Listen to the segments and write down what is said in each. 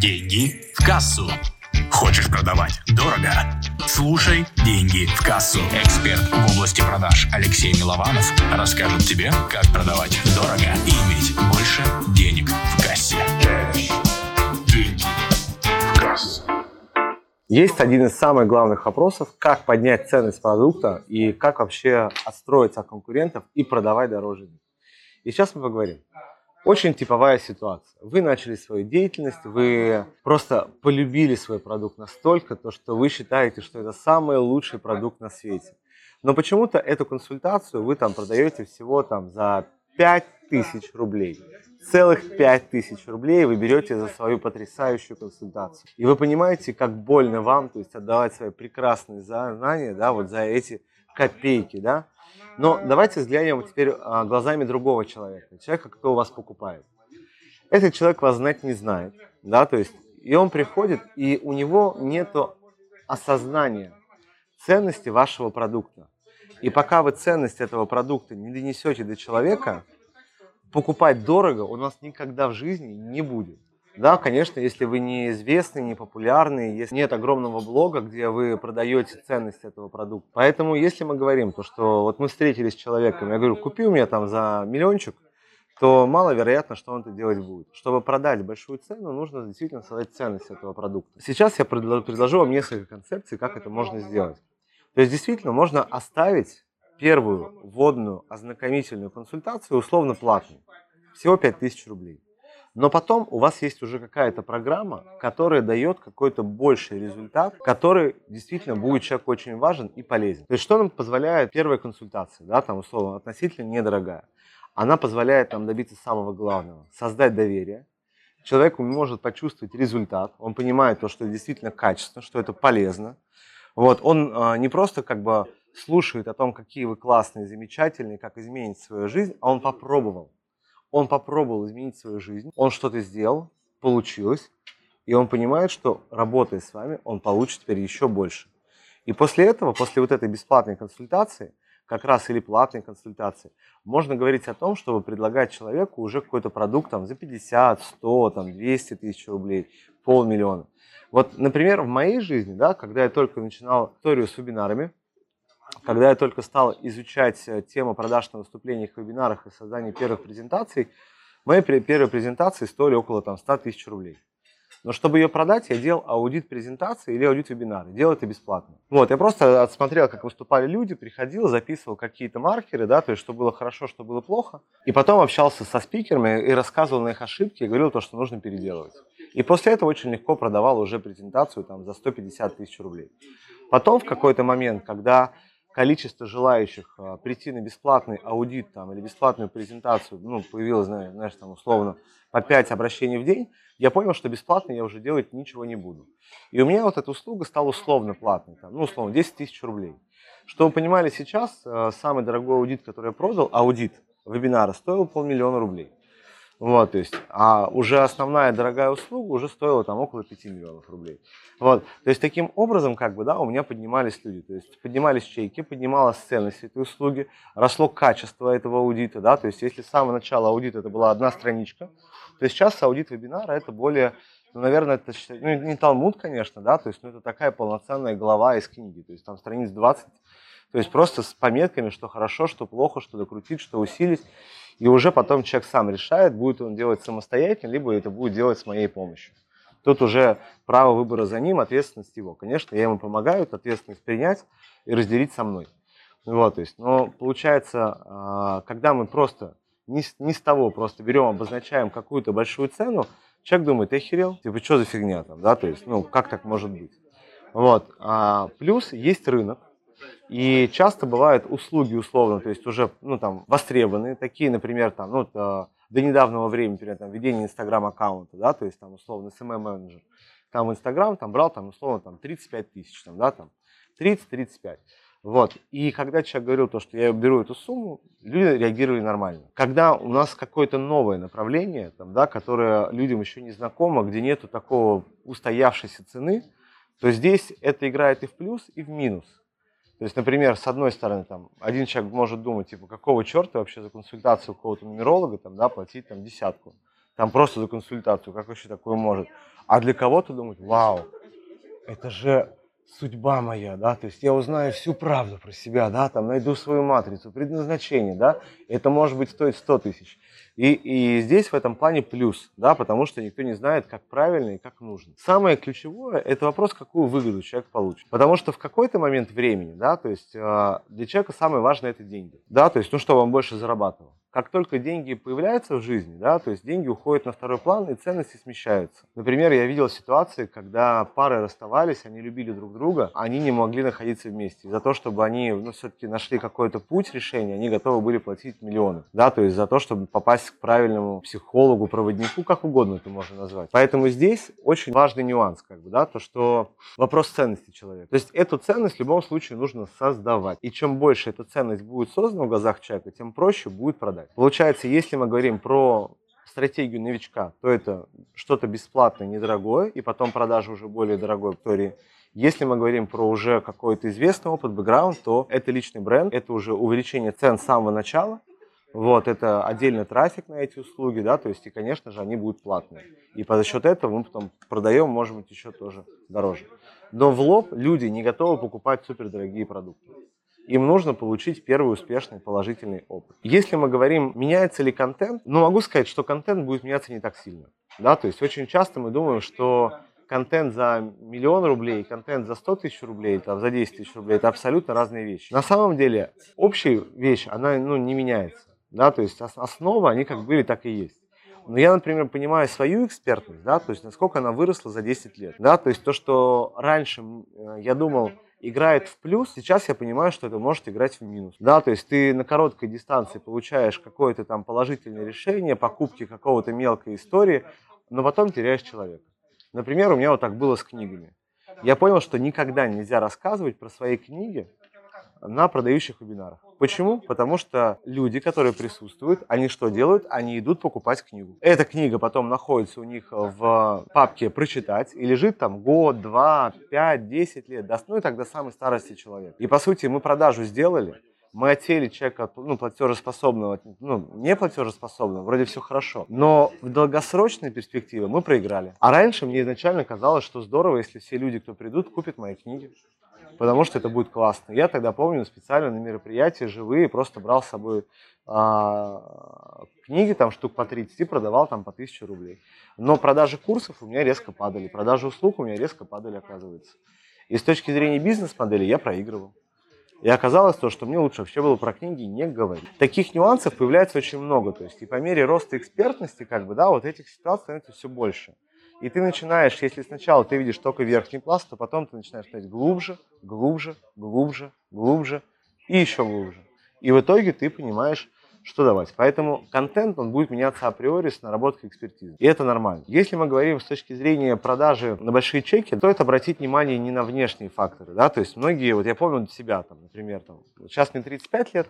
Деньги в кассу. Хочешь продавать дорого? Слушай «Деньги в кассу». Эксперт в области продаж Алексей Милованов расскажет тебе, как продавать дорого и иметь больше денег в кассе. Деньги в кассу. Есть один из самых главных вопросов, как поднять ценность продукта и как вообще отстроиться от конкурентов и продавать дороже. И сейчас мы поговорим. Очень типовая ситуация. Вы начали свою деятельность, вы просто полюбили свой продукт настолько, то, что вы считаете, что это самый лучший продукт на свете. Но почему-то эту консультацию вы там продаете всего там за 5000 рублей. Целых 5000 рублей вы берете за свою потрясающую консультацию. И вы понимаете, как больно вам, то есть отдавать свои прекрасные знания, да, вот за эти копейки, да. Но давайте взглянем теперь а, глазами другого человека, человека, который вас покупает. Этот человек вас знать не знает, да, то есть, и он приходит, и у него нет осознания ценности вашего продукта. И пока вы ценность этого продукта не донесете до человека, покупать дорого у вас никогда в жизни не будет. Да, конечно, если вы не известный, не популярный, если нет огромного блога, где вы продаете ценность этого продукта. Поэтому, если мы говорим, то, что вот мы встретились с человеком, я говорю, купи у меня там за миллиончик, то маловероятно, что он это делать будет. Чтобы продать большую цену, нужно действительно создать ценность этого продукта. Сейчас я предложу вам несколько концепций, как это можно сделать. То есть, действительно, можно оставить первую вводную ознакомительную консультацию условно платной. Всего 5000 рублей. Но потом у вас есть уже какая-то программа, которая дает какой-то больший результат, который действительно будет человеку очень важен и полезен. То есть что нам позволяет первая консультация, да, там условно относительно недорогая. Она позволяет нам добиться самого главного, создать доверие. Человек может почувствовать результат, он понимает то, что это действительно качественно, что это полезно. Вот, он а, не просто как бы слушает о том, какие вы классные, замечательные, как изменить свою жизнь, а он попробовал он попробовал изменить свою жизнь, он что-то сделал, получилось, и он понимает, что работая с вами, он получит теперь еще больше. И после этого, после вот этой бесплатной консультации, как раз или платной консультации, можно говорить о том, чтобы предлагать человеку уже какой-то продукт там, за 50, 100, там, 200 тысяч рублей, полмиллиона. Вот, например, в моей жизни, да, когда я только начинал историю с вебинарами, когда я только стал изучать э, тему продаж на выступлениях, вебинарах и создания первых презентаций, мои первые презентации стоили около там, 100 тысяч рублей. Но чтобы ее продать, я делал аудит презентации или аудит вебинара. Делал это бесплатно. Вот, я просто отсмотрел, как выступали люди, приходил, записывал какие-то маркеры, да, то есть, что было хорошо, что было плохо. И потом общался со спикерами и рассказывал на их ошибки и говорил то, что нужно переделывать. И после этого очень легко продавал уже презентацию там, за 150 тысяч рублей. Потом в какой-то момент, когда количество желающих а, прийти на бесплатный аудит там, или бесплатную презентацию, ну, появилось, знаешь, там, условно, по 5 обращений в день, я понял, что бесплатно я уже делать ничего не буду. И у меня вот эта услуга стала условно платной, там, ну, условно, 10 тысяч рублей. Что вы понимали, сейчас а, самый дорогой аудит, который я продал, аудит вебинара, стоил полмиллиона рублей. Вот, то есть, а уже основная дорогая услуга уже стоила там около 5 миллионов рублей. Вот, то есть, таким образом, как бы, да, у меня поднимались люди, то есть, поднимались чеки, поднималась ценность этой услуги, росло качество этого аудита, да, то есть, если с самого начала аудита это была одна страничка, то сейчас аудит вебинара это более, ну, наверное, это ну, не талмуд, конечно, да, то есть, ну, это такая полноценная глава из книги, то есть, там страниц 20, то есть, просто с пометками, что хорошо, что плохо, что докрутить, что усилить. И уже потом человек сам решает, будет он делать самостоятельно, либо это будет делать с моей помощью. Тут уже право выбора за ним, ответственность его. Конечно, я ему помогаю, ответственность принять и разделить со мной. Вот, то есть, но получается, а, когда мы просто не с, не с того просто берем, обозначаем какую-то большую цену, человек думает, ты охерел? Типа, что за фигня там, да, то есть, ну, как так может быть? Вот, а, плюс есть рынок, и часто бывают услуги условно, то есть уже ну, там, востребованные, такие, например, там, ну, до недавнего времени, например, там, ведение инстаграм-аккаунта, да, то есть там условно SMM-менеджер. Там Инстаграм там, брал там, условно там, 35 тысяч, там, да, там, 30-35. Вот. И когда человек говорил то, что я беру эту сумму, люди реагировали нормально. Когда у нас какое-то новое направление, там, да, которое людям еще не знакомо, где нету такого устоявшейся цены, то здесь это играет и в плюс, и в минус. То есть, например, с одной стороны, там, один человек может думать, типа, какого черта вообще за консультацию какого-то нумеролога там, да, платить там, десятку. там просто за консультацию, как вообще такое может. А для кого-то думать, вау, это же судьба моя, да, то есть я узнаю всю правду про себя, да, там найду свою матрицу, предназначение, да, это может быть стоит 100 тысяч. И, и здесь в этом плане плюс, да, потому что никто не знает, как правильно и как нужно. Самое ключевое – это вопрос, какую выгоду человек получит. Потому что в какой-то момент времени, да, то есть э, для человека самое важное – это деньги, да, то есть, ну, чтобы он больше зарабатывал как только деньги появляются в жизни, да, то есть деньги уходят на второй план и ценности смещаются. Например, я видел ситуации, когда пары расставались, они любили друг друга, они не могли находиться вместе. За то, чтобы они ну, все-таки нашли какой-то путь решения, они готовы были платить миллионы. Да, то есть за то, чтобы попасть к правильному психологу, проводнику, как угодно это можно назвать. Поэтому здесь очень важный нюанс, как бы, да, то, что вопрос ценности человека. То есть эту ценность в любом случае нужно создавать. И чем больше эта ценность будет создана в глазах человека, тем проще будет продать продать. Получается, если мы говорим про стратегию новичка, то это что-то бесплатное, недорогое, и потом продажа уже более дорогой аудитории. Если мы говорим про уже какой-то известный опыт, бэкграунд, то это личный бренд, это уже увеличение цен с самого начала, вот, это отдельный трафик на эти услуги, да, то есть, и, конечно же, они будут платные. И за счет этого мы потом продаем, может быть, еще тоже дороже. Но в лоб люди не готовы покупать супердорогие продукты им нужно получить первый успешный положительный опыт. Если мы говорим, меняется ли контент, ну могу сказать, что контент будет меняться не так сильно. Да? То есть очень часто мы думаем, что контент за миллион рублей, контент за 100 тысяч рублей, там, за 10 тысяч рублей, это абсолютно разные вещи. На самом деле общая вещь, она ну, не меняется. Да? То есть основа, они как были, так и есть. Но я, например, понимаю свою экспертность, да, то есть насколько она выросла за 10 лет. Да, то есть то, что раньше э, я думал, играет в плюс, сейчас я понимаю, что это может играть в минус. Да, то есть ты на короткой дистанции получаешь какое-то там положительное решение, покупки какого-то мелкой истории, но потом теряешь человека. Например, у меня вот так было с книгами. Я понял, что никогда нельзя рассказывать про свои книги на продающих вебинарах. Почему? Потому что люди, которые присутствуют, они что делают? Они идут покупать книгу. Эта книга потом находится у них в папке «Прочитать» и лежит там год, два, пять, десять лет, ну и так до самой старости человека. И по сути мы продажу сделали, мы отсели человека ну, платежеспособного, ну, не платежеспособного, вроде все хорошо. Но в долгосрочной перспективе мы проиграли. А раньше мне изначально казалось, что здорово, если все люди, кто придут, купят мои книги потому что это будет классно. Я тогда помню специально на мероприятия живые просто брал с собой а, книги, там штук по 30 и продавал там по 1000 рублей. Но продажи курсов у меня резко падали, продажи услуг у меня резко падали, оказывается. И с точки зрения бизнес-модели я проигрывал. И оказалось то, что мне лучше вообще было про книги не говорить. Таких нюансов появляется очень много. То есть и по мере роста экспертности, как бы, да, вот этих ситуаций становится все больше. И ты начинаешь, если сначала ты видишь только верхний пласт, то потом ты начинаешь смотреть глубже, глубже, глубже, глубже и еще глубже. И в итоге ты понимаешь, что давать. Поэтому контент, он будет меняться априори с наработкой экспертизы. И это нормально. Если мы говорим с точки зрения продажи на большие чеки, то это обратить внимание не на внешние факторы. Да? То есть многие, вот я помню себя, там, например, там, сейчас мне 35 лет,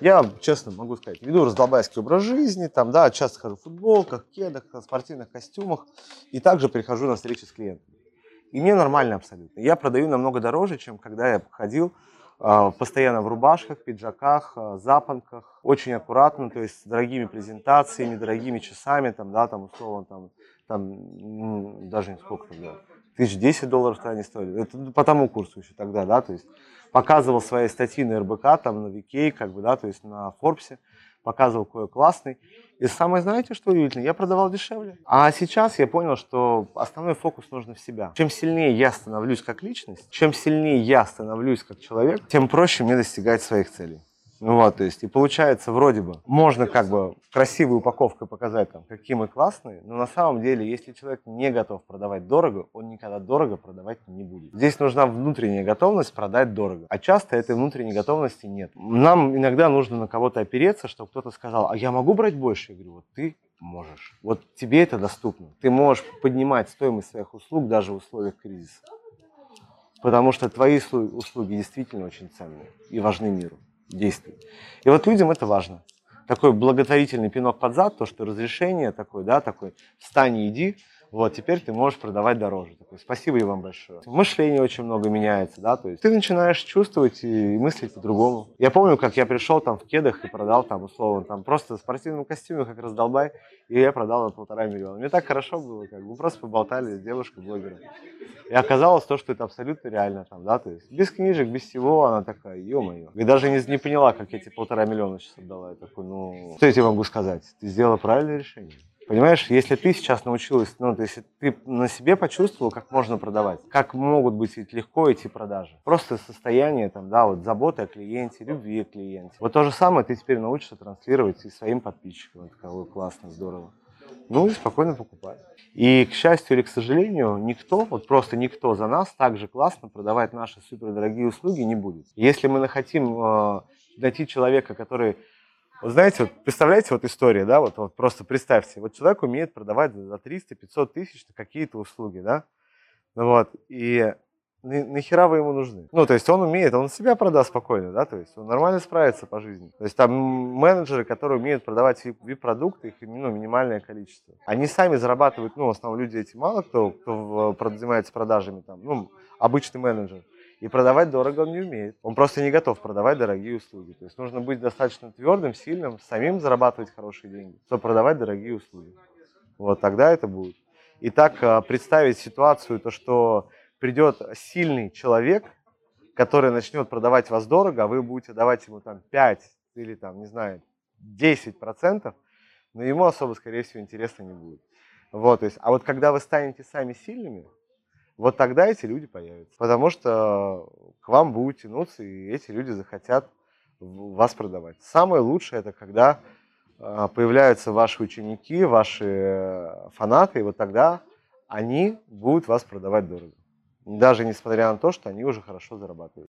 я, честно могу сказать, веду раздолбайский образ жизни, там, да, часто хожу в футболках, кедах, спортивных костюмах, и также прихожу на встречи с клиентами. И мне нормально абсолютно. Я продаю намного дороже, чем когда я ходил э, постоянно в рубашках, пиджаках, э, запонках, очень аккуратно, то есть с дорогими презентациями, дорогими часами, там, да, там, условно, там, там даже не сколько тогда, тысяч десять долларов тогда не стоили. Это по тому курсу еще тогда, да, то есть показывал свои статьи на РБК, там, на Викей, как бы, да, то есть на Форбсе, показывал кое классный. И самое, знаете, что удивительно, я продавал дешевле. А сейчас я понял, что основной фокус нужно в себя. Чем сильнее я становлюсь как личность, чем сильнее я становлюсь как человек, тем проще мне достигать своих целей. Вот, то есть, и получается, вроде бы, можно как бы красивой упаковкой показать, там, какие мы классные, но на самом деле, если человек не готов продавать дорого, он никогда дорого продавать не будет. Здесь нужна внутренняя готовность продать дорого, а часто этой внутренней готовности нет. Нам иногда нужно на кого-то опереться, чтобы кто-то сказал, а я могу брать больше? Я говорю, вот ты можешь. Вот тебе это доступно. Ты можешь поднимать стоимость своих услуг даже в условиях кризиса. Потому что твои услуги действительно очень ценные и важны миру действий. И вот людям это важно. Такой благотворительный пинок под зад, то, что разрешение такое, да, такой встань и иди, Вот, теперь ты можешь продавать дороже. Такой, спасибо вам большое. Мышление очень много меняется, да, то есть ты начинаешь чувствовать и мыслить по-другому. Я помню, как я пришел там в кедах и продал там, условно, там просто в спортивном костюме, как раздолбай, и я продал на полтора миллиона. Мне так хорошо было, как бы просто поболтали с девушкой-блогером. И оказалось то, что это абсолютно реально там, да, то есть без книжек, без всего, она такая, ё-моё. И даже не, не поняла, как я эти полтора миллиона сейчас отдала. Я такой, ну, что я тебе могу сказать? Ты сделала правильное решение. Понимаешь, если ты сейчас научилась, ну, то есть ты на себе почувствовал, как можно продавать, как могут быть легко эти продажи. Просто состояние, там, да, вот заботы о клиенте, любви к клиенте. Вот то же самое ты теперь научишься транслировать и своим подписчикам. Это как классно, здорово. Ну и спокойно покупай. И, к счастью или к сожалению, никто, вот просто никто за нас так же классно продавать наши супердорогие услуги не будет. Если мы хотим э, найти человека, который вот знаете, вот представляете вот история, да, вот, вот просто представьте, вот человек умеет продавать за 300-500 тысяч какие-то услуги, да, ну вот, и нахера вы ему нужны? Ну, то есть он умеет, он себя продаст спокойно, да, то есть он нормально справится по жизни. То есть там менеджеры, которые умеют продавать VIP-продукты, их ну, минимальное количество. Они сами зарабатывают, ну, в основном люди эти мало кто, кто занимается продажами, там, ну, обычный менеджер. И продавать дорого он не умеет. Он просто не готов продавать дорогие услуги. То есть нужно быть достаточно твердым, сильным, самим зарабатывать хорошие деньги, чтобы продавать дорогие услуги. Вот тогда это будет. И так а, представить ситуацию, то что придет сильный человек, который начнет продавать вас дорого, а вы будете давать ему там 5 или там, не знаю, 10 процентов, но ему особо, скорее всего, интересно не будет. Вот, то есть, а вот когда вы станете сами сильными, вот тогда эти люди появятся. Потому что к вам будут тянуться, и эти люди захотят вас продавать. Самое лучшее это когда а, появляются ваши ученики, ваши фанаты, и вот тогда они будут вас продавать дорого. Даже несмотря на то, что они уже хорошо зарабатывают.